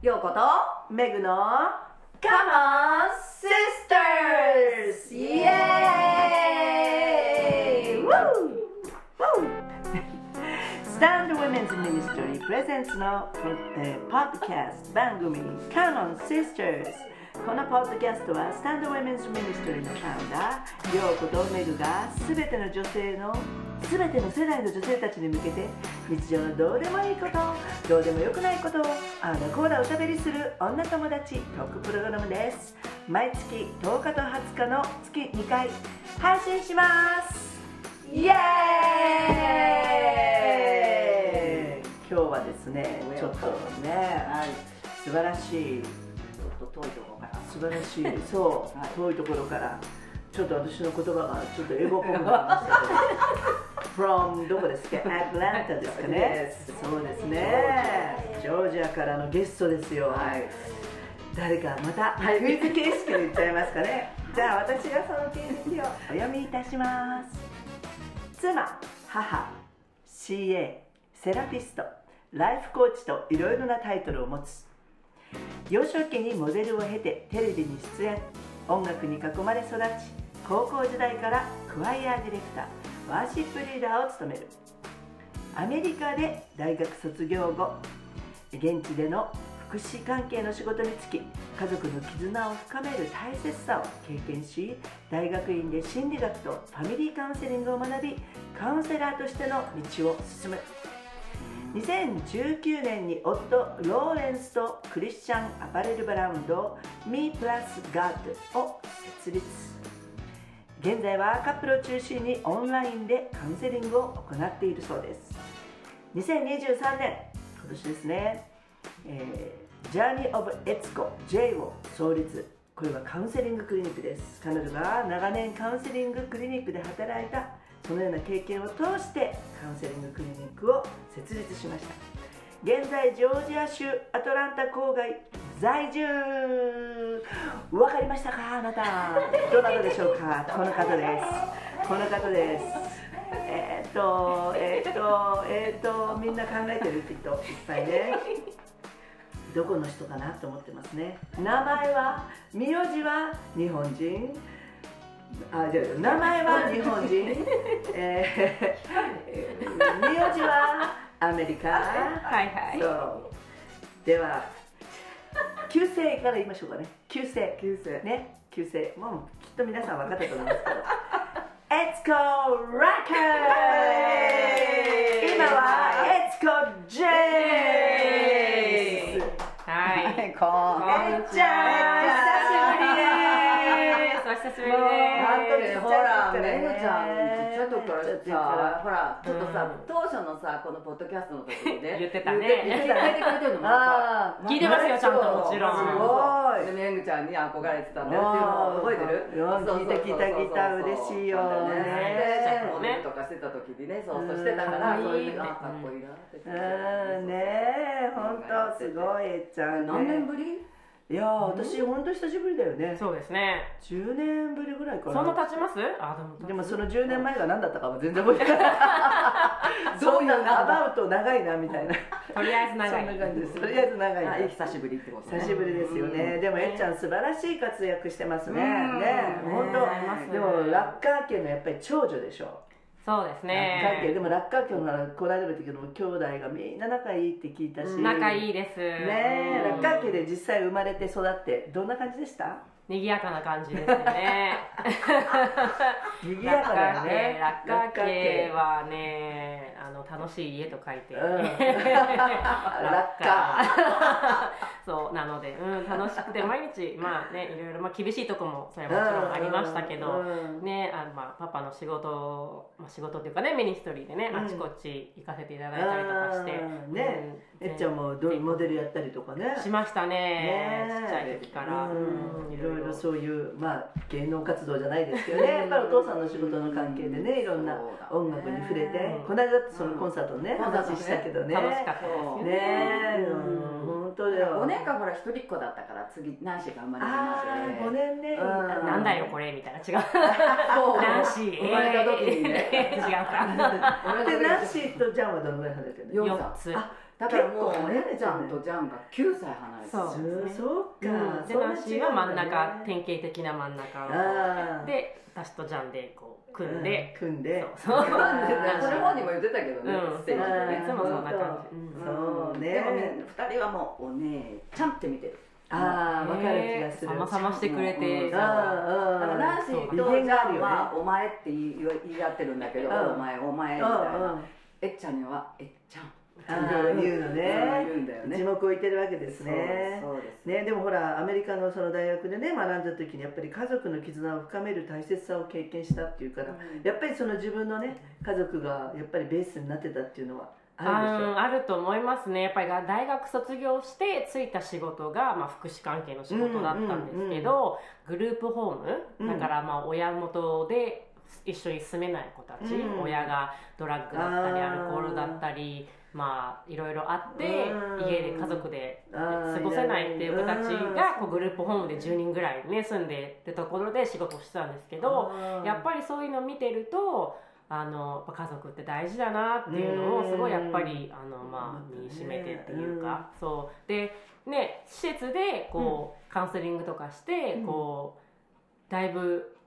ようことメグの Come on Sisters! イエーイ Woo! Woo! スタンドウェメンズミニストリープレゼンツの、えー、ポッドキャスト番組 Come on Sisters このポッドキャストはスタンドウェメンズミニストリーのファウンダーヨーコとメグが全ての女性の全ての世代の女性たちに向けて日常のどうでもいいことどうでもよくないことをあーだこーだおしゃべりする女友達トークプログラムです。毎月10日と20日の月2回配信します。イエーイ。今日はですねちょっとねはい。素晴らしい。ちょっと遠いところから。素晴らしい。そう、はい。遠いところからちょっと私の言葉がちょっと英語っぽくなりましたけど。From どこですかアトランタですかね。そうですね。ジョージアからのゲストですよ、はい。誰かまたクイズ形式で言っちゃいますかね。じゃあ私がその経歴をお読みいたします。妻母 CA セラピストライフコーチといろいろなタイトルを持つ。幼少期にモデルを経てテレビに出演。音楽に囲まれ育ち高校時代からクワイアディレクターワーシップリーダーを務める。アメリカで大学卒業後現地での福祉関係の仕事に就き家族の絆を深める大切さを経験し大学院で心理学とファミリーカウンセリングを学びカウンセラーとしての道を進む。2019年に夫ローレンスとクリスチャンアパレルブランド Me Plus God を設立。現在はカップルを中心にオンラインでカウンセリングを行っているそうです。2023年今年ですね、えー、Journey of EtsuJ を創立。これはカウンセリングクリニックです。彼女が長年カウンセリングクリニックで働いたそのような経験を通してカウンセリングクリニックを設立しました。現在ジョージア州アトランタ郊外在住。わかりましたか？あなた。どなたでしょうか？この方です。この方です。えーっとえーっとえーっとみんな考えてる？きっと。いっぱいね。どこの人かなと思ってますね。名前は？名字は？日本人。あじゃあ名前は？日本人、えー、名字は？アメリカ。はいはい。そう。では旧姓から言いましょうかね。旧姓旧姓ね。旧姓もうきっと皆さん分かったと思いますけど。エツコ・ラッカー今はエツコ・ジェイスはいこんちゃんお久しぶりですお久しぶりもうですあとねほらちっちゃいめぐちゃんねちっちゃい時からちっちゃいからさほらちょっとさうん。当初のさこのポッドキャストの時にね言ってたね。言ってくれてるのも 聞いてますよちゃんともちろん。すごい。でめぐちゃんに憧れてたんだよ。っていうのを覚えてる？うんそうそうそう。聞いた聞いた聞いた嬉しいよね。ねモデルとかしてた時にねそうそうしてたからうんそういうあかっこいいなってうん。ねえ本当すごいえっちゃんね。何年ぶり？いやー私本当久しぶりだよね。そうですね。10年ぶりぐらいかな。そんな経ちます？あでもでもその10年前が何だったかは全然覚えてない。どういうアバウト長いなみたいな。とりあえず長い。そんな感じです。とりあえず長い。なあ久しぶりってことね。久しぶりですよね、うん。でもえっちゃん素晴らしい活躍してますね、うん。ね。うん本当。でもラッカー家のやっぱり長女でしょそうですラッカー家でねもラッカー家のこの間も言ったけど兄弟がみんな仲いいって聞いたし。仲いいいです。ねえうんラッカー家で実際生まれて育ってどんな感じでした？賑やかな感じですね。賑やかだよね。ラッカー家はねあの楽しい家と書いて、うん。ラッカ そうなので、うん、楽しくて毎日まあねいろいろ、まあ、厳しいとこもそれはもちろんありましたけど、うん。ねあのまあ、パパの仕事、まあ、仕事っていうかねミニストリーでね、うん。あちこち行かせていただいたりとかして、うん。ね。うんえっちゃんもどモデルやったりとかね。しましたね。ねちっちゃい時から、うん。いろいろそういうまあ芸能活動じゃないですけどね。やっぱりお父さんの仕事の関係でねいろんな音楽に触れて、うんこの間だってそのコンサートのね、うん。話したけどね。楽しかったでね。え、うん、本当だよ。5年間ほら一人っ子だったから次ナンシーが生まれてああ5年ね、うん。なんだよこれみたいな。違う。そう。ナンシー。生まれた時にね。違うか でナンシーとジャンはどのぐらい離れてるの？4 4つ。あだからもう結構えっちゃんとジャンが9歳離れてるそうそうですね。そう。か、うん。でそんなナンシーは真ん中典型的な真ん中で私とジャンでこう組んで、う。ん組んで そう。それ本人も言ってたけどね、うん。ステージでねいつもそんな感じ、う。ん。そうね。でもね2人はもうお姉ちゃんって見てる。ああ分かる気がする。さまさましてくれてだからナンシーとジャンは「お前」って言い言い合ってるんだけど「うん。お前お前」みうんたいな。うん。えっちゃんには「えっちゃん」あー言うのね。言うんだよね。一目置いてるわけですね。そうですね、でもほらアメリカのその大学でね学んだ時にやっぱり家族の絆を深める大切さを経験したっていうからやっぱりその自分のね家族がやっぱりベースになってたっていうのはあるでしょああると思いますね。やっぱりが大学卒業して就いた仕事が、まあ、福祉関係の仕事だったんですけど、グループホーム、うんだからまあ親元で一緒に住めない子たち、うん。親がドラッグだったりアルコールだったりまあいろいろあって、うん。家で家族で過ごせないっていう子たちうん。がこうグループホームで10人ぐらいね住んでるところで仕事をしてたんですけど、やっぱりそういうのを見てるとあの家族って大事だなっていうのをすごいやっぱりあの、まあ、身にしめてっていうか、そう。でね施設でこう、カウンセリングとかして、うん。こうだいぶ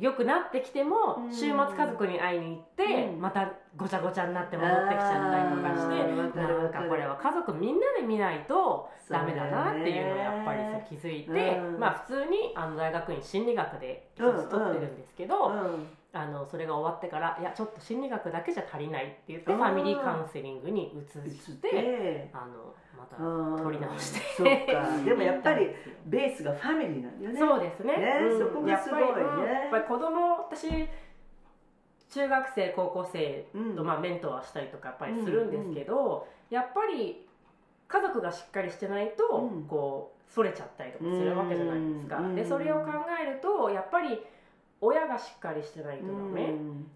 良くなってきても、うん。週末家族に会いに行って、うん。またごちゃごちゃになって戻ってきちゃったりとかしてなんわかこれは家族みんなで見ないとダメだなっていうのをやっぱり気づいて、うん。まあ普通にあの大学院心理学で一つ取ってるんですけど、うんあのそれが終わってからいやちょっと心理学だけじゃ足りないって言ってうんファミリーカウンセリングに移移しっててあのまたうん取り直して。そっか。でもやっぱりベースがファミリーなんだよね。そうですね。ねうん。そこがすごいね。やっぱりうん。やっぱり子供私中学生高校生うん。と、まあ、メントはしたりとかやっぱりするんですけど、やっぱり家族がしっかりしてないと、うん。こうそれちゃったりとかするわけじゃないですか、うん。でそれを考えるとやっぱり親がしっかりしてないとダメ、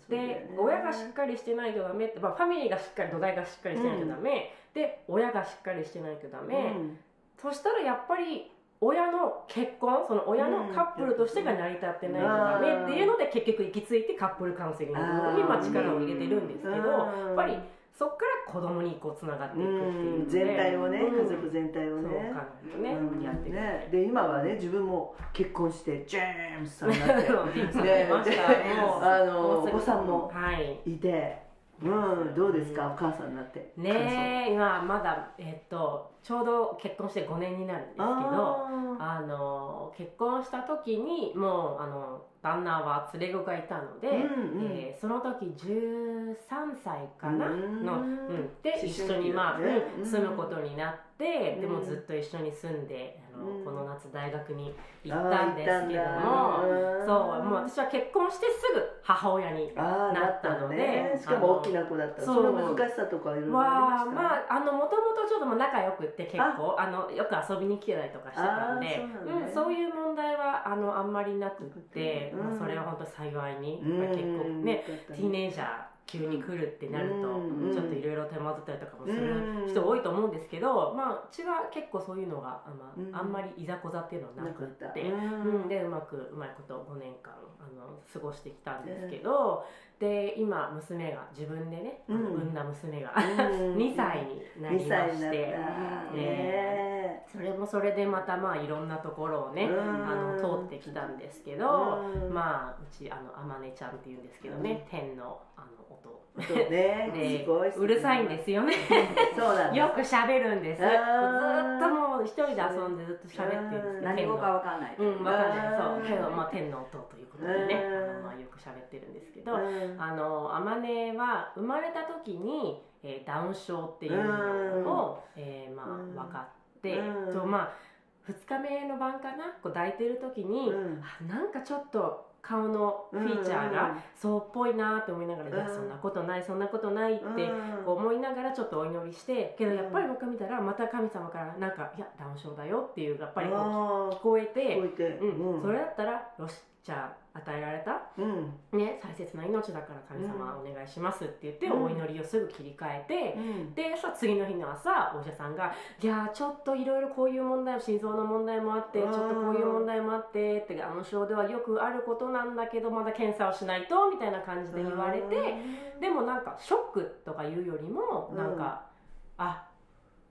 でね親がしっかりしてないとダメって、まあ、ファミリーがしっかり土台がしっかりしてないとダメ、で親がしっかりしてないとダメ、うん。そしたらやっぱり親の結婚その親のカップルとしてが成り立ってないとダメっていうので結局行き着いてカップルカウンセリングにまあ力を入れてるんですけどやっぱりそこから子供にこうつながっていくっていううん。ので全体をねうん。家族全体をそうね考えるとねうん。やってるね。で今はね自分も結婚してジェームスさんになって。ね出ました。もうあのお子さんもはい。いてうんどうですか？お母さんになって。ねえ今まだえっとちょうど結婚して5年になるんですけどああの結婚した時にもうあの旦那は連れ子がいたので、うんうん。えーその時13歳かな？うん。の、うん、で一緒に、まあ住むことになって、うんでもずっと一緒に住んであの、うん。この夏大学に行あったんですけども。そうもう私は結婚してすぐ母親になったのでしかも大きな子だったその難しさとかいろいろはありました？まああのもともとちょっと仲良くって結構あ。のよく遊びに来てたりとかしてたんでそうね。うん、そういう問題はあのあんまりなくって、うん。まあ、それは本当幸いに、うん。結構ねよかったティーネイジャー急に来るってなると、うんちょっといろいろ手間取ったりとかもすうん。る人多いと思うんですけど、まあうちは結構そういうのがあ,、あ、あんまりいざこざっていうのはなくって。うん。うん、でうまくうまいこと5年間あの過ごしてきたんですけど、で今娘が自分でね、うん。産んだ娘が、うん 2歳になり2まして、ね。それもそれでまたまあいろんなところをね、うん。あの通ってきたんですけど、うん。まあうちあのあまねちゃんっていうんですけどね、天のあの音。ね。うるさいんですよね。よく喋るんです。ずっともう一人で遊んでずっと喋ってるんですね何語かわかんない、うん、わかんない。そう。けど、まあ、天の音ということでね、うん。あのまあ、よく喋ってるんですけど、うん。あの、あまねは生まれた時に、えーダウン症っていうのを、えーまあ、うん。分かって、うん。と、まあ、2日目の晩かな、こう抱いてる時に、うん。あなんかちょっと顔のフィーチャーがそうっぽいなって思いながら、うん。いや、そんなことない、そんなことないって、思いながらちょっとお祈りしてけどやっぱり僕見たらまた神様からなんか「いやダウン症だよ」っていうやっぱりこう聞こえて聞こえて。うん。うん。それだったらよしじゃあ与えられた、うん。ね、大切な命だから神様お願いしますって言って、うん。お祈りをすぐ切り替えて、うん。でさ次の日の朝お医者さんが「いやーちょっといろいろこういう問題心臓の問題もあってちょっとこういう問題もあって」ってダウン症ではよくあることなんだけどまだ検査をしないとみたいな感じで言われて。でもなんかショックとかいうよりもうん。なんか、あ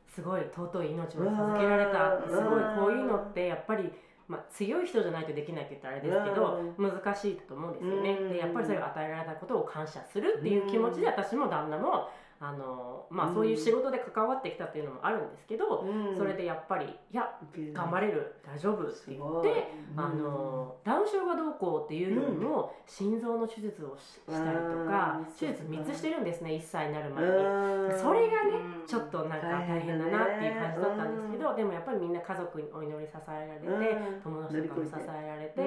すごい尊い命を授けられたうんすごいこういうのってやっぱり、まあ、強い人じゃないとできないって言ったらあれですけど、難しいと思うんですよね、うん。でやっぱりそれが与えられたことを感謝するっていう気持ちで私も旦那もあの、まあ、そういう仕事で関わってきたっていうのもあるんですけど、うん。それでやっぱり「いや頑張れる大丈夫」って言って。あのダウン症がどうこうっていうよりも、心臓の手術をししたりとかうん手術3つしてるんですね1歳になるう前に。ん。それがねうんちょっとなんか大変だなっていう感じだったんですけど、でもやっぱりみんな家族にお祈り支えられて、うん。友達とかも支えられて、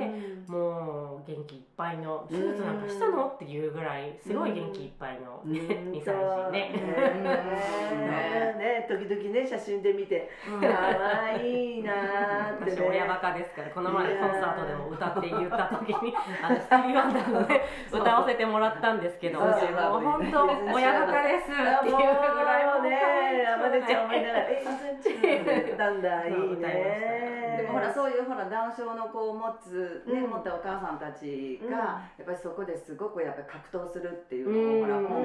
うん。もう元気いっぱいの手術なんかしたのっていうぐらいすごい元気いっぱいの、ねうん。2歳児ね。ね。ね。時々ね写真で見てうん。可愛いなーってね。私親バカですからこの前コンサートでも歌って言った時にあのスティービー・ワンダーのね歌わせてもらったんですけどもう本当親バカですっていうぐらいもうね山根ちゃん思いながら「えいなんだいいそう。歌いまね」でもほらそういうほらダウン症の子を持つ、ねうん。持ったお母さんたちうんが、やっぱりそこですごくやっぱり格闘するっていうのを、うん。ほら本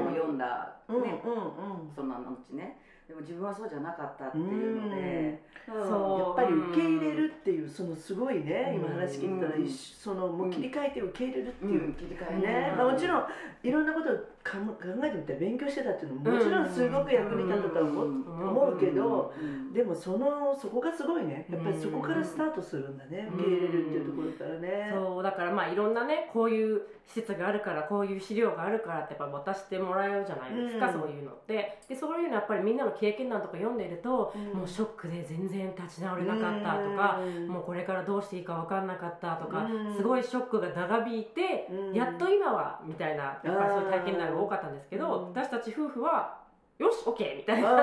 を読んだ、うんうん。ね。うんそんなのうちね。でも自分はそうじゃなかったっていうので、うん。そう。やっぱり受け入れるっていうそのすごいねうん。今話聞いたらそのもう切り替えて受け入れるってう、いうん切り替えね。まあ、もちろんいろんなこと考えてみたら勉強してたっていうのももちろんすごく役に立ったとは思うけどうん。でもそのそこがすごいね。やっぱりそこからスタートするんだね受け入れるっていうところからね。そうだからまあいろんなねこういう施設があるからこういう資料があるからってやっぱ渡してもらえるじゃないですか、うん。そういうのって。でそういうのやっぱりみんなの経験談とか読んでると、うん。もうショックで全然立ち直れなかったとか、うん。もうこれからどうしていいか分かんなかったとか、うん。すごいショックが長引いて、うん。やっと今はみたいなやっぱりそういう体験談が多かったんですけど、うん。私たち夫婦はよし OK! みたいあな。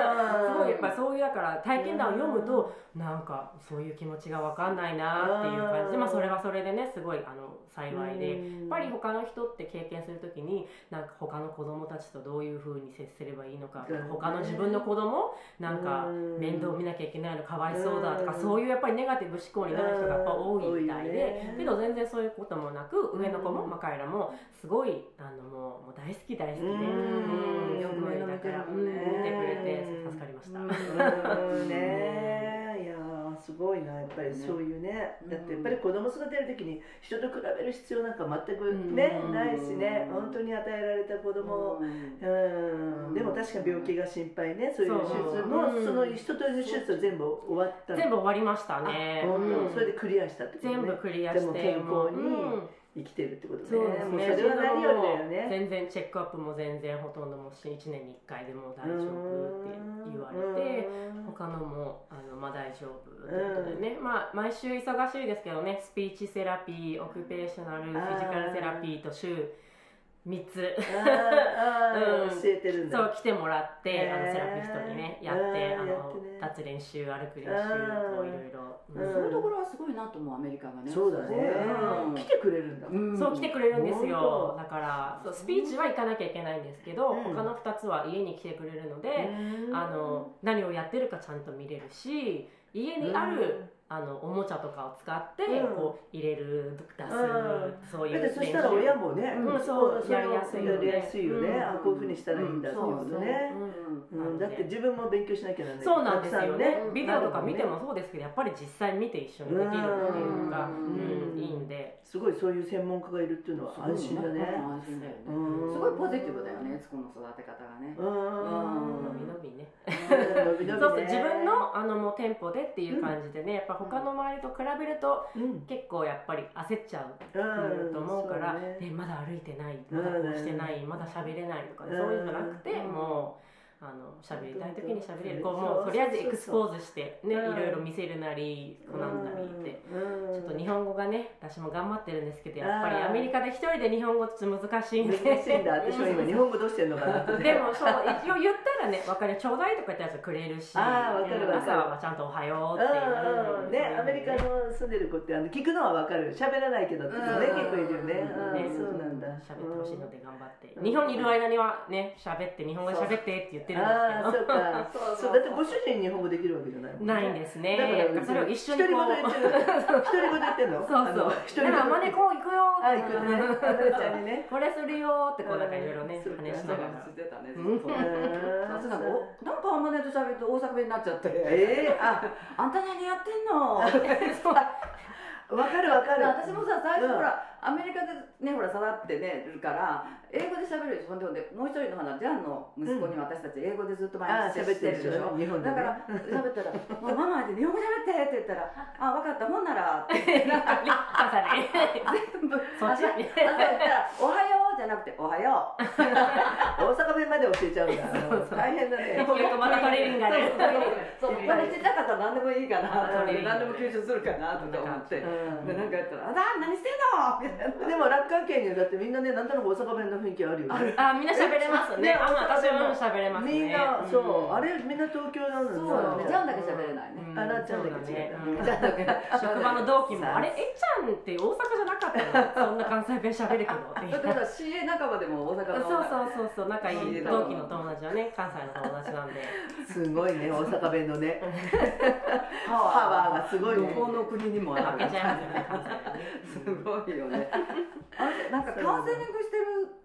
ーすごいやっぱそういうだから体験談を読むとなんかそういう気持ちが分かんないなっていう感じでまあそれはそれでねすごいあの幸いでやっぱり他の人って経験するときになんか他の子供たちとどういうふうに接すればいいのか他の自分の子供なんかうん。面倒見なきゃいけないのかわいそうだとかうん。そういうやっぱりネガティブ思考になる人がやっぱ多いみたいでね。けど全然そういうこともなく上の子もうん。まあ彼らもすごいあのもうもう大好き大好きでよくだからうん見てくれて助かりました。うん。ねすごいなやっぱりそういうね。うん。だってやっぱり子供育てる時に人と比べる必要なんか全くねうん。ないしね。本当に与えられた子供。うん。でも確かに病気が心配ねそういう手術もその一通りの手術は全部終わったの。全部終わりましたね。あ本うん。当それでクリアしたってことね。全部クリアしてでも健康にうん生きてるってことね。そうですね。それは何よりだよね。全然 checkup も全然ほとんどもう1年に1回でも大丈夫って言われて。他のもあの、まあ、大丈夫ということでね、まあ、毎週忙しいですけどね。 speech therapy、occupational、physical therapy と週3つ。うん。ー教えてるんだ。そう来てもらって、へー。あのセラピストにねやって、うんあやのってね。立つ練習歩く練習こういろいろ、うん。そういうところはすごいなと思う。アメリカがね。そうだね。うん。来てくれるんだ。うん。そう来てくれるんですよ。だからそうスピーチは行かなきゃいけないんですけど、うん。他の2つは家に来てくれるので、あの何をやってるかちゃんと見れるし家にある、あのおもちゃとかを使って、うん。こう入れる出す、うん。そういうそしたら親もね、うんそうやりやすいよね。やりやすいよね、うん。あこういうふうにしたらいいんだっていうことね、うだって自分も勉強しなきゃならない。そうなんですよね。ビデオとか見てもそうですけどやっぱり実際見て一緒にできるっていうのが、ううんんいいんで。すごいそういう専門家がいるっていうのは安心だね。安心だよね。うん。すごいポジティブだよねつこの育て方がね。うん。伸び伸びね。伸び伸びね。そうそう自分のあのもう店舗でっていう感じでねやっぱ他の周りと比べるとうん。結構やっぱり焦っちゃううんと思うから、ねねまだ歩いてないまだこうしてない、まだ喋れないとか、そういうのなくて、うん。もうあの喋りたい時に喋れる、こうもうとりあえずエクスポーズしてね、うん。いろいろ見せるなりこうなんだりって。うん。ちょっと日本語がね私も頑張ってるんですけどやっぱりアメリカで一人で日本語って難しいんで。難しいんだ。私も今日本語どうしてんのかなって。でもそう一応 言ったらね分かるちょうだいとか言ったやつくれるしあーわかるわかる。朝はちゃんとおはようっていううんうんねアメリカの住んでる子ってあの聞くのはわかる。喋らないけどってねうん。結構いるよね。ねうん。そうなんだ。喋ってほしいので頑張って、うん。日本にいる間にはね喋って日本語で喋ってって言ってるんああですけど。そうか。そうだってご主人日本語できるわけじゃないもんね。ないんですね。だからそれを一緒にこう。独り言言ってる独り言言ってんのそうそうだからあまねこう行くよあ行くね。あまねちゃんにね。これするよってこうなんかいろいろね話しながら。してたねうん。そううん私なんかおなんかあんまねと喋ると大阪弁になっちゃって。ええ。ああんた何やってんの？わかるわかる。私もさ最初うん。ほら、アメリカでねほら育ってねるから英語で喋るでしょ。ほんでほんでもう一人の花ジャンの息子に私たち英語でずっと毎あ日喋ってるでしょ。ょ日本でね。だから喋ったら「もうママで日本語喋って」って言ったら「あ分かったほんなら」って関西ね全部そっちら「おはよう」じゃなくて「おはよう」大阪弁まで教えちゃうんだ。大変だね。結局またトレーニングがね。そうこれちっちゃかったら何でもいいかな何でも吸収するかなとか思って。うなんかやったら「あだ何してんの?」でも楽観圏にはだってみんなねなんとなく大阪弁の雰囲気あるよね。あみんな喋れますね。ねあまあ私も喋れますね。みんなそう、んあれみんな東京なのに。そう。ね。ジャンだけ喋れないね。うん。あなっちゃんだけ違う。ジャンだけ職場の同期もさあ。れえっちゃんって大阪じゃなかったの？そんな関西弁喋るけどだってほら CA 仲間でも大阪のそうそうそうそう。仲いい同期の友達はね関西の友達なんで。すごいね大阪弁のね。パワー。がすごいね。どこの国にもある。すごいよね あれなんかカウンセリングしてる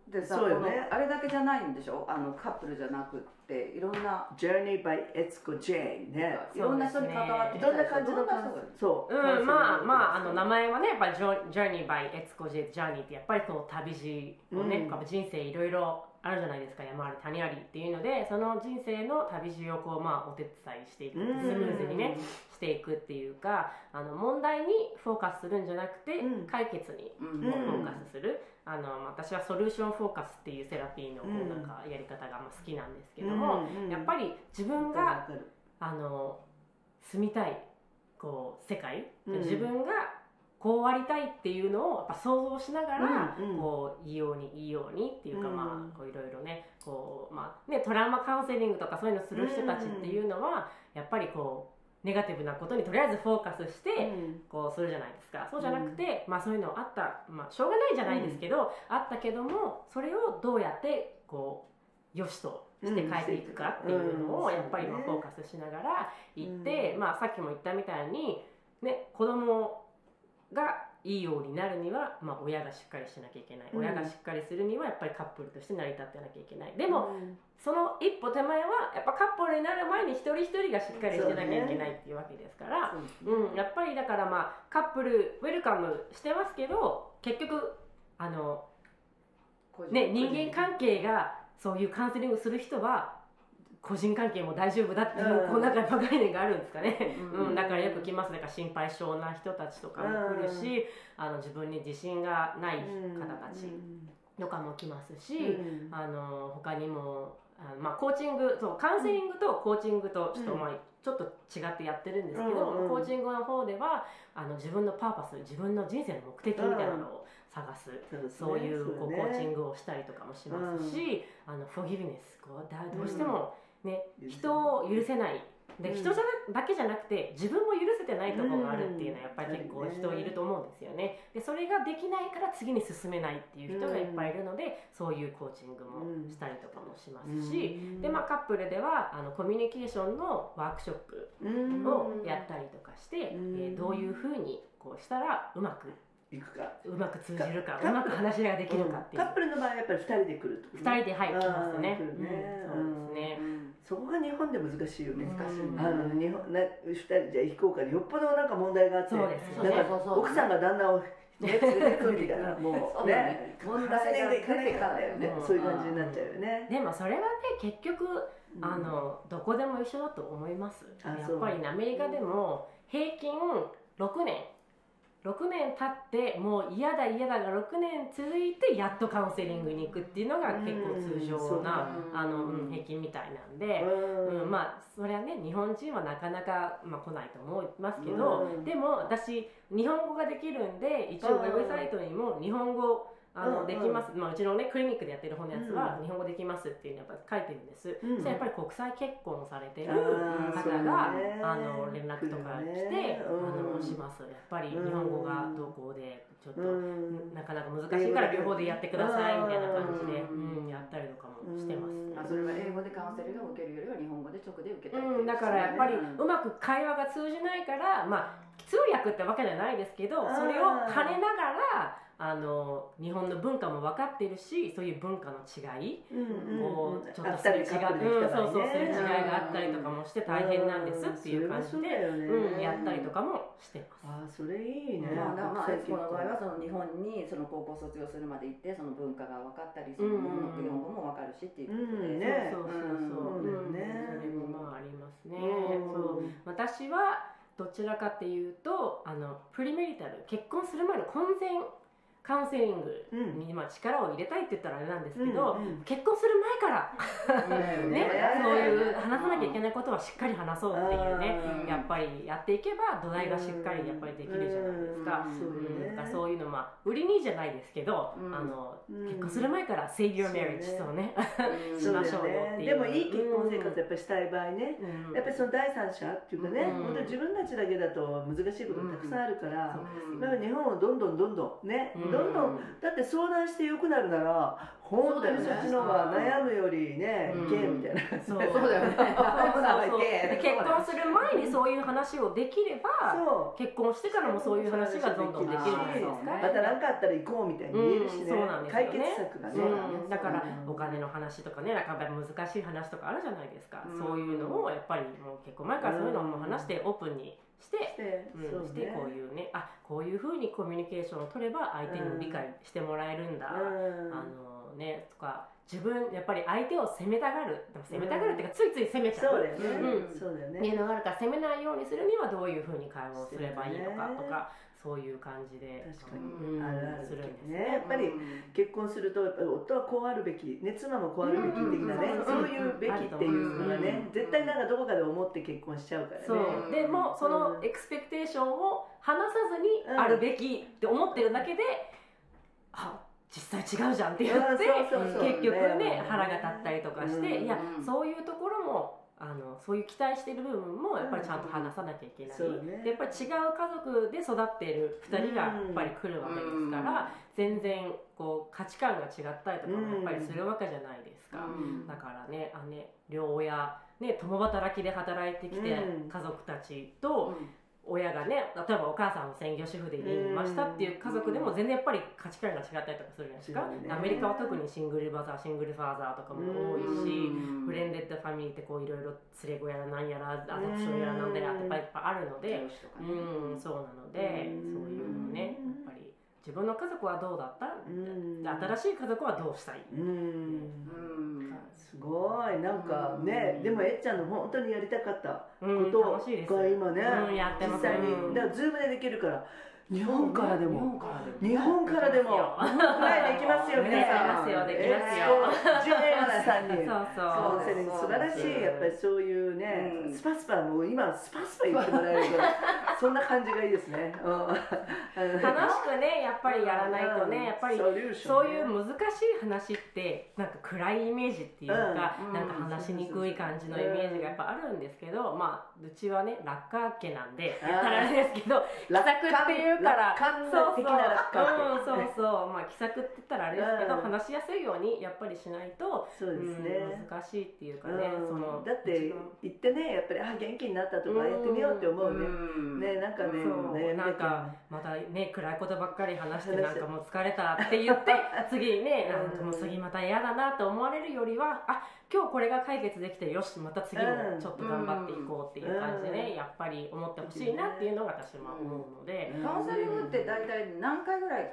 ってさ、そうよね。このあれだけじゃないんでしょ？あのカップルじゃなくっていろんな。Journey by エツコ J ねいろんな人に関わってきたどんな感じのどんな人？がそう。うん、まあまああの名前はねやっぱりジョジャーニー by エツコジェジャーニーってやっぱりこの旅路をね、うん。人生いろいろあるじゃないですか山あり谷ありっていうのでその人生の旅路をこうまあお手伝いしていくうん。スムーズにねしていくっていうかあの問題にフォーカスするんじゃなくて、うん。解決にうん。うんフォーカスする、あの私はソリューションフォーカスっていうセラピーのなんかやり方がまあ好きなんですけども、やっぱりり自分があの住みたいこう世界、うん。自分がこうありたいっていうのをやっぱ想像しながら、うんうん。こういいようにいいようにっていうか、うんまあこういろいろねこう、まあね、トラウマカウンセリングとかそういうのする人たちっていうのは、やっぱりこうネガティブなことにとりあえずフォーカスして、こうするじゃないですか。そうじゃなくて、まあそういうのあった、まあ、しょうがないじゃないですけど、あったけどもそれをどうやってこうよしとして変えていくかっていうのをうんやっぱりフォーカスしながらいって、うん。まあさっきも言ったみたいにね子供がいいようになるには、まあ、親がしっかりしなきゃいけない、うん。親がしっかりするにはやっぱりカップルとして成り立ってなきゃいけない。でも、うん。その一歩手前はやっぱカップルになる前に一人一人がしっかりしてなきゃいけないっていうわけですから。うん、やっぱりだからまあカップルウェルカムしてますけど結局あのね人間関係がそういうカウンセリングする人は個人関係も大丈夫だっていう、うん。こうなんかやっぱ概念があるんですかね、うん。うんだからよく来ます。だから心配性な人たちとかも来るし、あの自分に自信がない方たちとかも来ますし、うん。あの他にもあの、まあ、コーチングそうカウンセリングとコーチングとちょっと,、うん。まあ、ちょっと違ってやってるんですけど、うんうんコーチングの方ではあの自分のパーパス自分の人生の目的みたいなのを探す、そういうこうコーチングをしたりとかもしますし、あのフォギビネスこうだどうしても、ねうん人を許せない。でうん。人じゃなだけじゃなくて自分も許せてないところがあるっていうのはやっぱり結構うん人いると思うんですよね。でそれができないから次に進めないっていう人がいっぱいいるので、そういうコーチングもしたりとかもしますし、でまあ、カップルではあのコミュニケーションのワークショップをやったりとかして、うん。えーどういうふうにこうしたらうまく行くか。うまく通じるかカうまく話ができるかっていう、カップルの場合はやっぱり二人で来るとね。二人ではい来ますね。ね。うんそうですね。そこが日本で難しいよね。難しいあの日本な二人じゃ行こうかでよっぽどなんか問題があってそうですよね。なんか奥さんが旦那をね連れてくるみたいな もそううね。ね。問題が行かないからだよね。うんそういう感じになっちゃうよね。でもそれはね結局あのどこでも一緒だと思います。あやっぱりねアメリカでも平均6年6年経ってもう嫌だ嫌だが6年続いてやっとカウンセリングに行くっていうのが結構通うん常なそうかあの、うん平均みたいなんで、うん。うん、まあそれはね日本人はなかなか、まあ、来ないと思いますけど、うん。でも私日本語ができるんで一応ウェブサイトにも日本語あの、うんできます、まあ、うちのねクリニックでやってる本のやつは日本語できますっていうのやっぱ書いてるんです、うんそれやっぱり国際結婚されてる方が、ね。あの連絡とか来て、あのします。やっぱり日本語がどこでちょっと、うんなかなか難しいから両方でやってくださいみたいな感じで、ううん。やったりとかもしてます、うんあそれは英語でカウンセリングを受けるよりは日本語で直で受けたいうん、だからやっぱりうんうまく会話が通じないから、まあ、通訳ってわけじゃないですけどそれを兼ねながらあの日本の文化も分かってるしそういう文化の違いうんうんこうちょっとあすれ違い、二人カップルでうん、来た場合ねそうそうすれ違いがあったりとかもして大変なんですっていう感じで、うん、やったりとかもしてます。あーそれいいね、まあ、まあ、エスコの場合はそその日本にその高校卒業するまで行ってその文化が分かったりその日本の用語も分かるしっていうことで、うんねそうそうそうんそれもまあありますね。うん。そう。私はどちらかっていうとあのプリメリタル結婚する前の婚前カウンセリングに、まあ、力を入れたいって言ったらあれなんですけど、うんうん結婚する前からうん。ね、ねそういう話さなきゃいけないことはしっかり話そうっていうね、うん。やっぱりやっていけば土台がしっかりやっぱりできるじゃないですか。うん。そういうのまあ売りにじゃないですけど、うん。あのうん。結婚する前からうそうね。うん。しましょうよっていう。でもいい結婚生活やっぱりしたい場合ね、うん。やっぱりその第三者っていうかね、うん。本当に自分たちだけだと難しいことたくさんあるから、うん。日本をどんどんどんどんね、うんどんどんだって相談して良くなるなら本当にそっちの方が悩むよりね、うん。いけみたいな、そうそうだよね。結婚する前にそういう話をできればそう。結婚してからもそういう話がどんどんできる。また何かあったら行こうみたいに言えるしね、うんそうなんですよね。解決策がね、うん、だからうんお金の話とかねなんかやっぱり難しい話とかあるじゃないですか、うん。そういうのをやっぱりもう結構前からそういうのを話してオープンにして、してうんそうね。してこういうねあこういうふうにコミュニケーションを取れば相手にも理解してもらえるんだ、うん。あのねとか自分やっぱり相手を責めたがる。でも責めたがるっていうか、ついつい責めちゃう。そうだよね、うん。そうだよね。っていうのがあるから責めないようにするにはどういうふうに会話をすればいいのかとか、そういう感じで確かに、うんあるある。するんですね。やっぱり結婚すると夫はこうあるべき、ね、妻もこうあるべき的なね、うんそういうべきっていうのがね、う。ん絶対なんかどこかで思って結婚しちゃうからね。そう、うん。でもそのエクスペクテーションを話さずにあるべきって思ってるだけで、あ実際違うじゃんって言って、結局ねね腹が立ったりとかして、うん。いやそういうところもあのそういう期待してる部分もやっぱりちゃんと話さなきゃいけない、でやっぱり違う家族で育っている2人がやっぱり来るわけですから、全然こう価値観が違ったりとかもやっぱりするわけじゃないですか。だからねあね両親ね共働きで働いてきて、うん。家族たちと親がね例えばお母さんも専業主婦で家にいましたっていう家族でも全然やっぱり価値観が違ったりとかするじゃないですか、ね。アメリカは特にシングルマザーシングルファーザーとかも多いし、フレンデッドファミリーってこういろいろ連れ子やらなんやらアドプションやらなんだやらっていっぱいあるので、うん、そうなので、うんそういうのをね自分の家族はどうだった、うん。新しい家族はどうしたい、うん。すごい。なんかね、うん。でもえっちゃんの本当にやりたかったうん、ことが今ね、実際に、うん。だから Zoom でできるから日本からで日も本からでも。日本からでも。できますよぐらいできますよ皆さんできますよ。できますよジュエラさんに。そうそう素晴らしい。やっぱりそういうね、うん。スパスパもう今スパスパ言ってもらえると そんな感じがいいですね、うん、楽しくねやっぱりやらないとねやっぱりそういう難しい話ってなんか暗いイメージっていうか、うん。なんか話しにくい感じのイメージがやっぱあるんですけど、まあうちはねラッカー家なんであー。言ったらあれですけど気さくっていうからそうそううんそうそうまあ気さくって言ったらあれですけど、うん。話しやすいようにやっぱりしないと、そうですね、うん難しいっていうかね、うん。そのだって一番行ってねやっぱりあ元気になったとかうん。やってみようって思うね、ねなんかねそう。悩みだけなんか。またね暗いことばっかり話してなんかもう疲れたって言って 次にねうん。なんかもう次また嫌だなと思われるよりはあ今日これが解決できてよしまた次もちょっと頑張っていこうっていう感じでやっぱり思ってほしいなっていうのが私は思うので。カウンセリングって大体何回ぐらい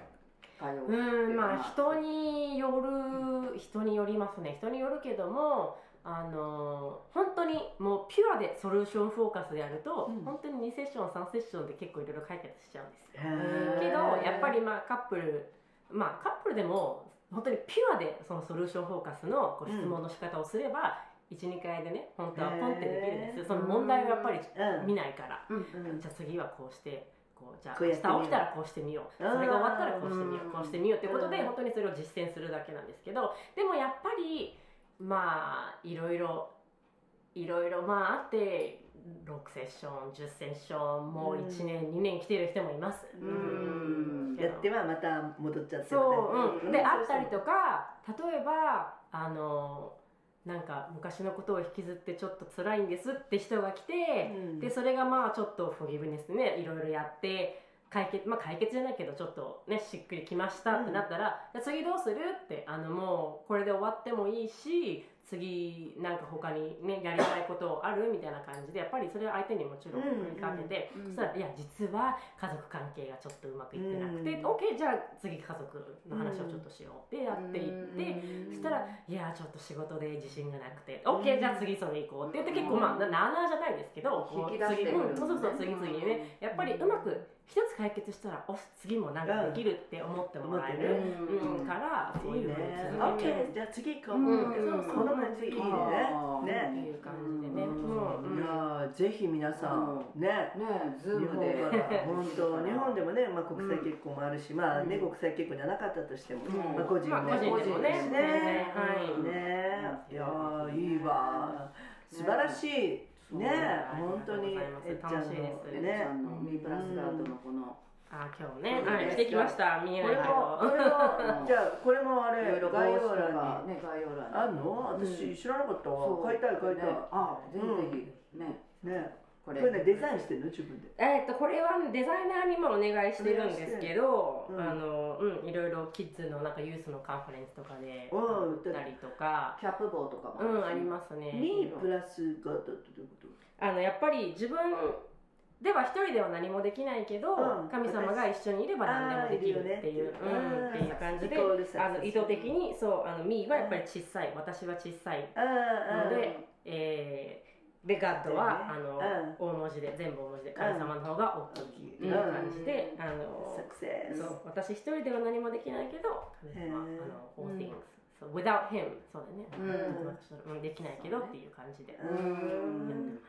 通ううんまあ人による人によりますね。人によるけどもあの本当にもうピュアでソリューションフォーカスでやると、うん。本当に2セッション3セッションで結構いろいろ解決しちゃうんですけどやっぱりまあカップルまあカップルでも本当にピュアでそのソリューションフォーカスのこう質問の仕方をすれば、12回でね本当はポンってできるんですよ。その問題をやっぱりうん。見ないから、うんじゃあ次はこうしてこうじゃあ明日起きたらこうしてみよう。それが終わったらこうしてみよう。んうこうしてみよう。ってことでうん。本当にそれを実践するだけなんですけどでもやっぱりまあいろいろいろいろまああって6セッション10セッションもう1年、2年来てる人もいます。うん。やってはまた戻っちゃってそう、うん、であったりととか例えばあのなんか昔のことを引きずってちょっと辛いんですって人が来て、うん。でそれがまあちょっとフォギブネスねいろいろやって解決まあ解決じゃないけどちょっとねしっくりきましたってなったら、じゃあ次どうするってあのもうこれで終わってもいいし次なんか他にねやりたいことあるみたいな感じでやっぱりそれは相手にもちろん振りかけて、うんうん。そしたらいや実は家族関係がちょっとうまくいってなくて、うん。OK じゃあ次家族の話をちょっとしようってやっていって。そしたら「いやちょっと仕事で自信がなくて OK じゃあ次それ行こう」って言って結構まあななあなあじゃないですけどこう次うんそうそうそう次々にねやっぱりうまく一つ解決したらお次もなんかできるって思ってもらえる、うん。からそういうふうにね。続けて OK じゃあ次行こう。うん。そうそうこの感じいいね。ね。っていう感じでね、うん。もう、うん。いやーぜひ皆さんね。ねズー日本ムで。本当 日本でもね、まあ、国際結婚もあるし、まあね国際結婚じゃなかったとしても、うん。まあ、個人まあも個人でもねね。はい。ね。いやーいいわ。素晴らしい。ね。本当にえっちゃんの楽しいです。えっちねゃんのミープラスガードのこのあ今日ね、うん。はい、してきました。見えないけどもこれも じゃあこれもあれ概要欄欄ににね概要欄に。あんの？私知らなかったわ。買いたい買いたい。ね。あぜひぜひ。ね。ね。ここれねデザインしてるの？自分で。えーっとこれはデザイナーにもお願いしてるんですけど、うん。あのうんいろいろキッズのなんかユースのカンファレンスとかでうん。売ったりとか、キャップ棒とかもうんありますね。にプラスガードってどういうこあのやっぱり自分では一人では何もできないけど、うん神様が一緒にいれば何でもできるっていう、ねうん、っていう感じであの意図的にそうあのミーはやっぱり小さい私は小さいので、えーでガッドは、あの、うん。大文字で全部大文字で神様の方が大きいっていう感じで、あのそう私一人では何もできないけど神様はあの all things、そう without him そうだね、うん。うんできないけどっていう感じで、うん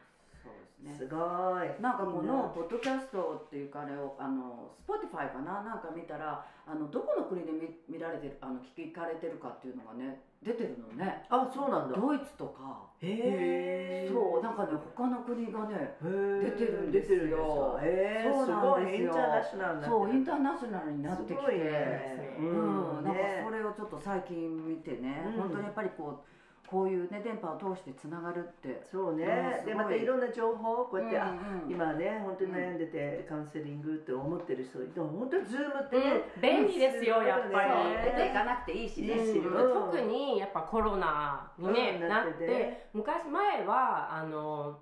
そうですね。すごい。なんかこのポッドキャストっていうかあれをあの Spotify かななんか見たらあのどこの国で見見られてるあの聞かれてるかっていうのがね出てるのね。あそうなんだ。ドイツとか。へえそうなんかね他の国がね出出てるんですよ。へえすごいインターナショナルになってる。そうインターナショナルになってきて。すごいね。ううんん、なんかねそれをちょっと最近見てね、うん。本当にやっぱりこうこういうね電波を通してつながるって。そうね。でまたいろんな情報こうやってあうんうん。今ね本当に悩んでてカウンセリングって思ってる人でも本当にズームってうんね便利ですよやっぱり、出ていかなくていいしね、特にやっぱコロナに、ねうんなって昔前はあの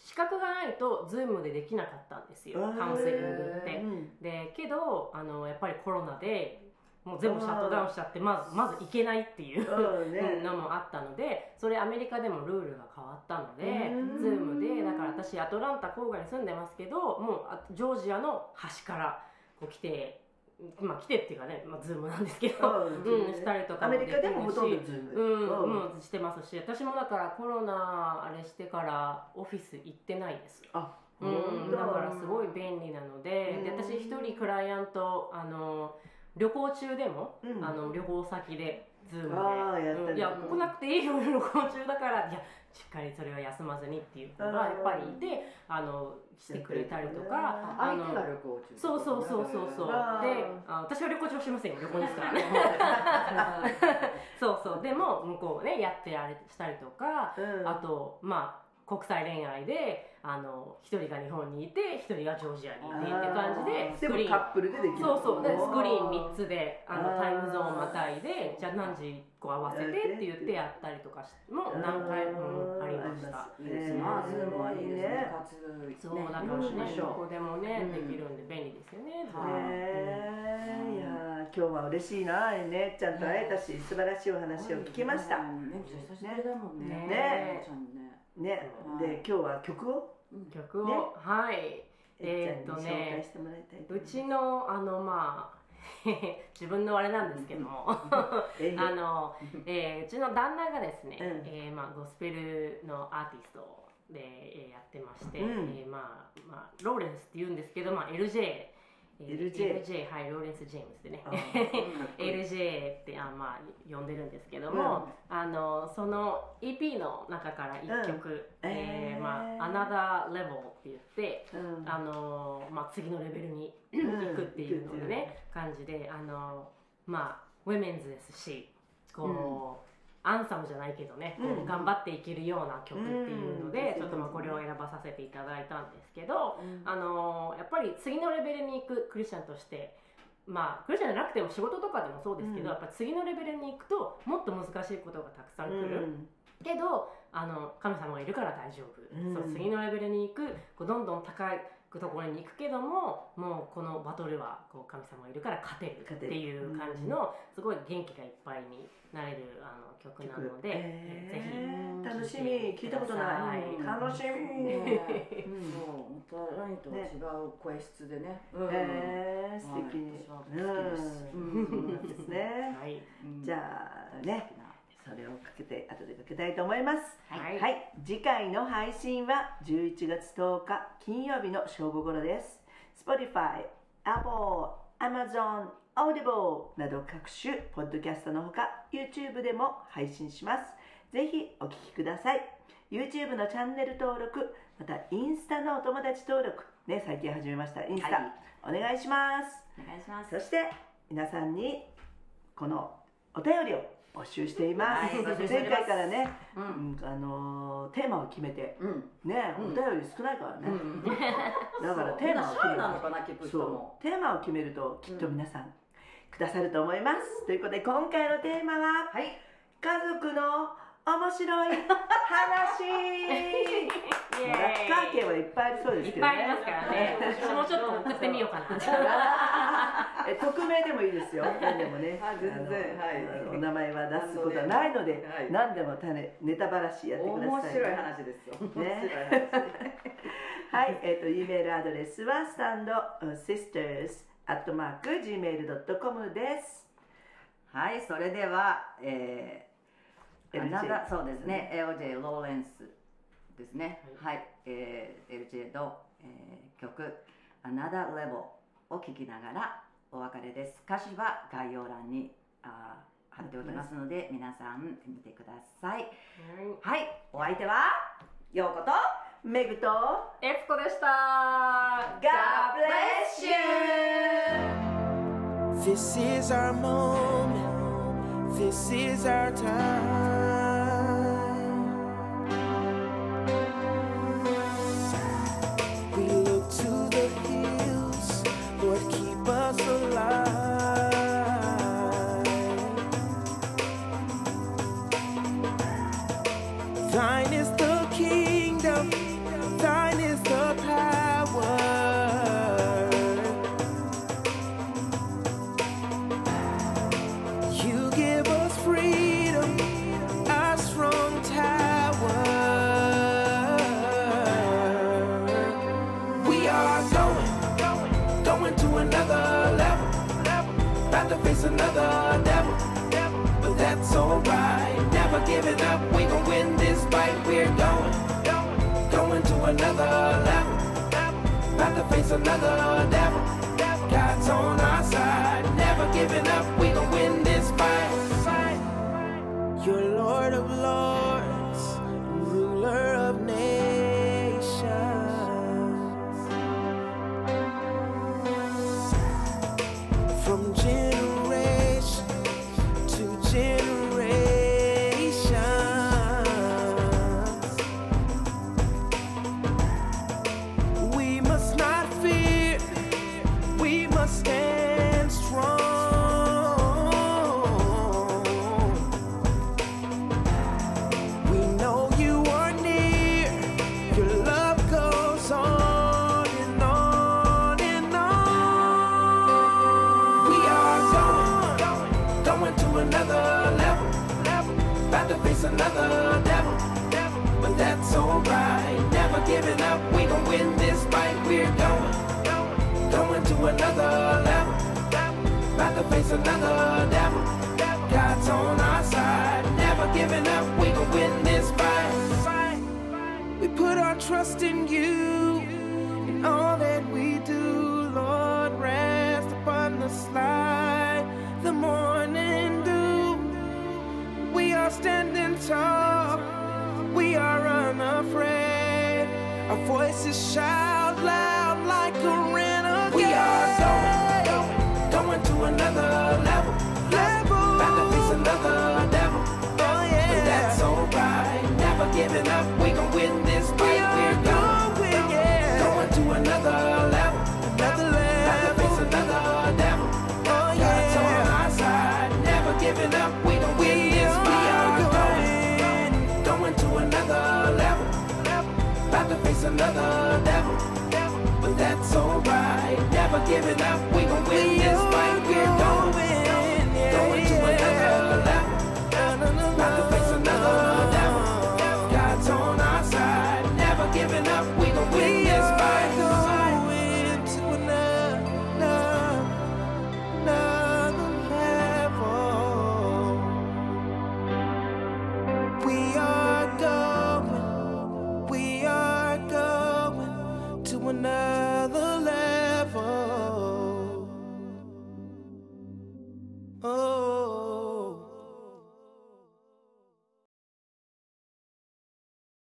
資格がないと Zoom でできなかったんですよカウンセリングって。うん。でけどあのやっぱりコロナでもう全部シャットダウンしちゃってまずまず行けないっていう。うんね。のもあったのでそれアメリカでもルールが変わったのでうん。Zoom でだから私アトランタ郊外に住んでますけどもうあジョージアの端からこう来てまあ来てっていうかね、まあ、Zoom なんですけど、うん。うん、したりとかアメリカでもほとんど Zoom。うん、もうしてますし私もだからコロナあれしてからオフィス行ってないです。あうん、当。だからすごい便利なのででうん私一人クライアントあの旅行中でも、うん。あの旅行先で Zoom で。やったりうん。いや来なくていいよ 旅行中だから。いやしっかりそれは休まずにっていうのがやっぱりいてあのしてくれたりとかああの相手が旅行中そうそうそうそうそう。であ私は旅行中はしませんよ旅行ですからね。そうそう。でも向こうねやってあれしたりとかうん。あとまあ国際恋愛であの一人が日本にいて一人がジョージアにいてって感じでスクリーン。カップルでできる。そうそう。でスクリーンを3つであのタイムゾーンまたいでじゃあ何時こう合わせてって言ってやったりとかしも何回もありました。いいですね。まあ Zoom はいいですね。活そうだからねしょうどこでもね、うん。できるんで便利ですよね。はい。ねえいやー今日は嬉しいなねちゃんと会えたし素晴らしいお話を聞きました。ね久しぶりだもんね。ねね。ねはい。で今日は曲を？曲を、ね。はい。えっとね。うちのあのまあ 自分のあれなんですけども。えあの、えーうちの旦那がですね、うん。えーまあ、ゴスペルのアーティストで、えーやってまして、うん。えーまあまあ、ローレンスって言うんですけど、まあ、LJ、えー LJ LJ はいローレンス・ジェームズでねあ LJ ってあ、まあ、呼んでるんですけども、あのその EP の中から1曲うん「えーえー。まあ、Another Level」って言って、うん。あのまあ、次のレベルにうん。行くっていうのでね、感じであのまあウィメンズですしこう、アンセムじゃないけどね、こううん。頑張っていけるような曲っていうので、うんちょっとまあこれを選ばさせていただいたんですけど、あのーやっぱり次のレベルに行くクリスチャンとしてまあクリスチャンじゃなくても仕事とかでもそうですけど、うん。やっぱ次のレベルに行くともっと難しいことがたくさん来る、うん。けどあの神様がいるから大丈夫、うん。そう次のレベルに行くこうどんどん高いところに行くけどももうこのバトルはこう神様がいるから勝てるっていう感じのすごい元気がいっぱいになれるあの曲なので、えー。ぜひ楽しみ。聞いたことない。聞いてく楽しみ。ねうん。そうまた何とは違う声質でね。うん。えー、素敵。はい私は好きですうん。そうなんですね。はい。うん。じゃあねそれをかけて後でかけたいと思います。はい。はい、次回の配信は11月10日金曜日の正午頃です。Spotify、Apple、Amazon、Audible など各種ポッドキャストのほか YouTube でも配信します。ぜひお聞きください。YouTube のチャンネル登録またインスタのお友達登録ね最近始めました。インスタ、はい。お願いします。お願いします。そして皆さんにこのお便りを募集しています、はい前回からね、ううんんあのーテーマを決めてうん。ね、うん。お便り少ないからね、うん だからテーマをシ決めるテーマを決めるときっと皆さん。くださると思います、ということで今回のテーマははい。家族の面白い。話。イラエッカー系はいっぱいありそうですけどねぱいありますからね。私もちょっと送ってみようかな。え匿名でもいいですよ。何でもね。あ全然。のはい。お名前は出すことはないので、はい。何でも種ネタばらしやってください面白い話ですよ。面白い話。はい、えっ、と、E メールアドレスは、スタンド sisters アットマーク gmail.com です。はい、それでは、えー、LJ そうですね、LJ ローレンスですね。はい、えー、LJ の、えー、曲、Another Level を聴きながらお別れです。歌詞は概要欄にあー貼っておきますので、皆さん見てください。はい、お相手は、ようこと、メグと、エツコでした God bless you! This is our moment. This is our time. Thine is the kingdom, thine is the power. You give us freedom, our strong tower. We are going, going, to another level. About to face another devil, but that's alright. Never giving up, we gon' win. We're going, going, to another level. About to face another devil. God's on so right. Never giving up, we gon' win this.